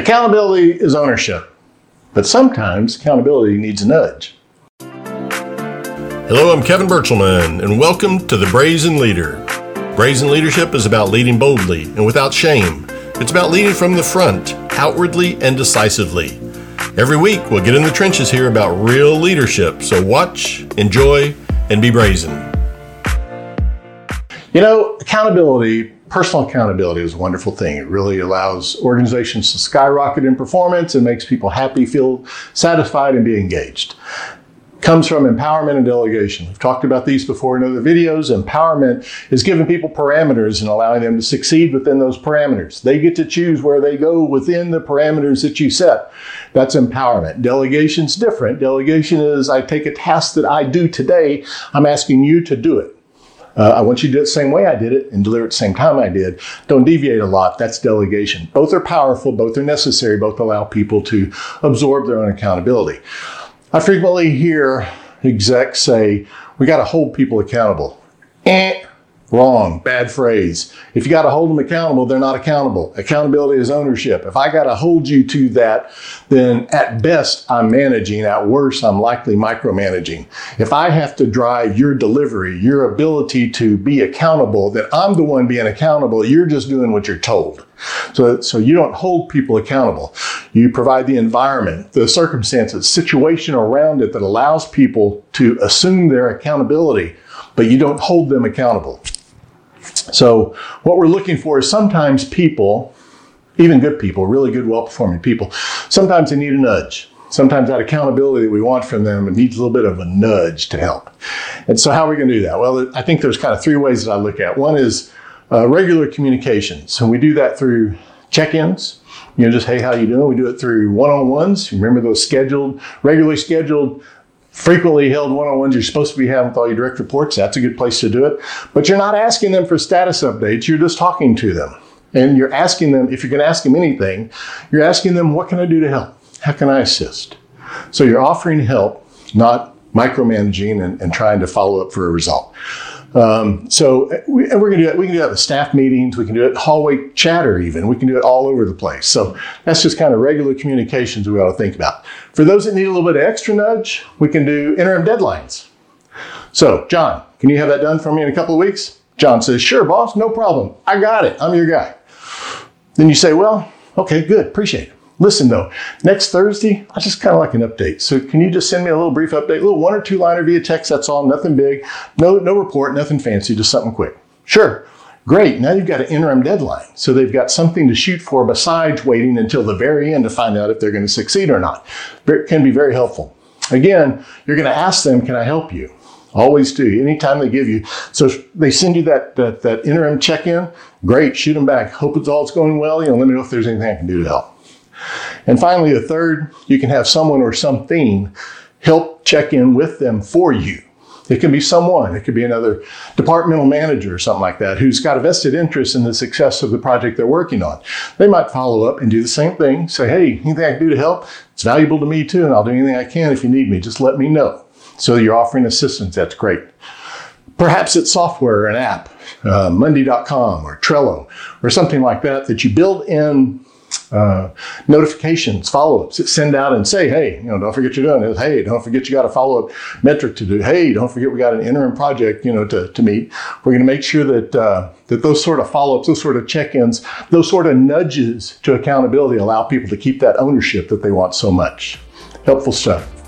Accountability is ownership, but sometimes accountability needs a nudge. Hello, I'm Kevin Berchelmann, and welcome to The Brazen Leader. Brazen leadership is about leading boldly and without shame. It's about leading from the front, outwardly and decisively. Every week, we'll get in the trenches here about real leadership, so watch, enjoy, and be brazen. You know, accountability personal accountability is a wonderful thing. It really allows organizations to skyrocket in performance and makes people happy, feel satisfied, and be engaged. Comes from empowerment and delegation. We've talked about these before in other videos. Empowerment is giving people parameters and allowing them to succeed within those parameters. They get to choose where they go within the parameters that you set. That's empowerment. Delegation's different. Delegation is I take a task that I do today, I'm asking you to do it. Uh, I want you to do it the same way I did it and deliver it the same time I did. Don't deviate a lot. That's delegation. Both are powerful, both are necessary, both allow people to absorb their own accountability. I frequently hear execs say, we got to hold people accountable. Eh, Wrong, bad phrase. If you got to hold them accountable, they're not accountable. Accountability is ownership. If I got to hold you to that, then at best I'm managing. At worst, I'm likely micromanaging. If I have to drive your delivery, your ability to be accountable, then I'm the one being accountable. You're just doing what you're told. So, so you don't hold people accountable. You provide the environment, the circumstances, situation around it that allows people to assume their accountability, but you don't hold them accountable. So, what we're looking for is sometimes people, even good people, really good, well performing people, sometimes they need a nudge. Sometimes that accountability that we want from them needs a little bit of a nudge to help. And so, how are we going to do that? Well, I think there's kind of three ways that I look at. One is uh, regular communications, and we do that through check-ins. You know, just hey, how you doing? We do it through one-on-ones. Remember those scheduled, regularly scheduled frequently held one-on-ones you're supposed to be having with all your direct reports. That's a good place to do it. But you're not asking them for status updates. You're just talking to them. And you're asking them if you're going to ask them anything you're asking them what can i do to help? How can i assist? So you're offering help not micromanaging and, and trying to follow up for a result um, so we, we're going to do that. We can do that with staff meetings. We can do it hallway chatter even. We can do it all over the place. So that's just kind of regular communications we ought to think about. For those that need a little bit of extra nudge, we can do interim deadlines. So John, can you have that done for me in a couple of weeks? John says, sure, boss, no problem. I got it. I'm your guy. Then you say, well, okay, good. Appreciate it. Listen though, next Thursday, I just kind of like an update. So can you just send me a little brief update, a little one or two liner via text? That's all, nothing big, no no report, nothing fancy, just something quick. Sure. Great. Now you've got an interim deadline. So they've got something to shoot for besides waiting until the very end to find out if they're going to succeed or not. It can be very helpful. Again, you're going to ask them, can I help you? Always do. Anytime they give you. So they send you that, that, that interim check-in, great, shoot them back. Hope it's all going well. You know, let me know if there's anything I can do to help. And finally, the third, you can have someone or something help check in with them for you. It can be someone, it could be another departmental manager or something like that who's got a vested interest in the success of the project they're working on. They might follow up and do the same thing, say, hey, anything I can do to help? It's valuable to me too, and I'll do anything I can if you need me. Just let me know. So you're offering assistance, that's great. Perhaps it's software, or an app, uh, Monday.com or Trello or something like that that you build in uh, notifications, follow-ups send out and say, hey, you know, don't forget you're doing. Hey, don't forget you got a follow-up metric to do. Hey, don't forget we got an interim project, you know, to, to meet. We're going to make sure that uh, that those sort of follow-ups, those sort of check-ins, those sort of nudges to accountability allow people to keep that ownership that they want so much. Helpful stuff.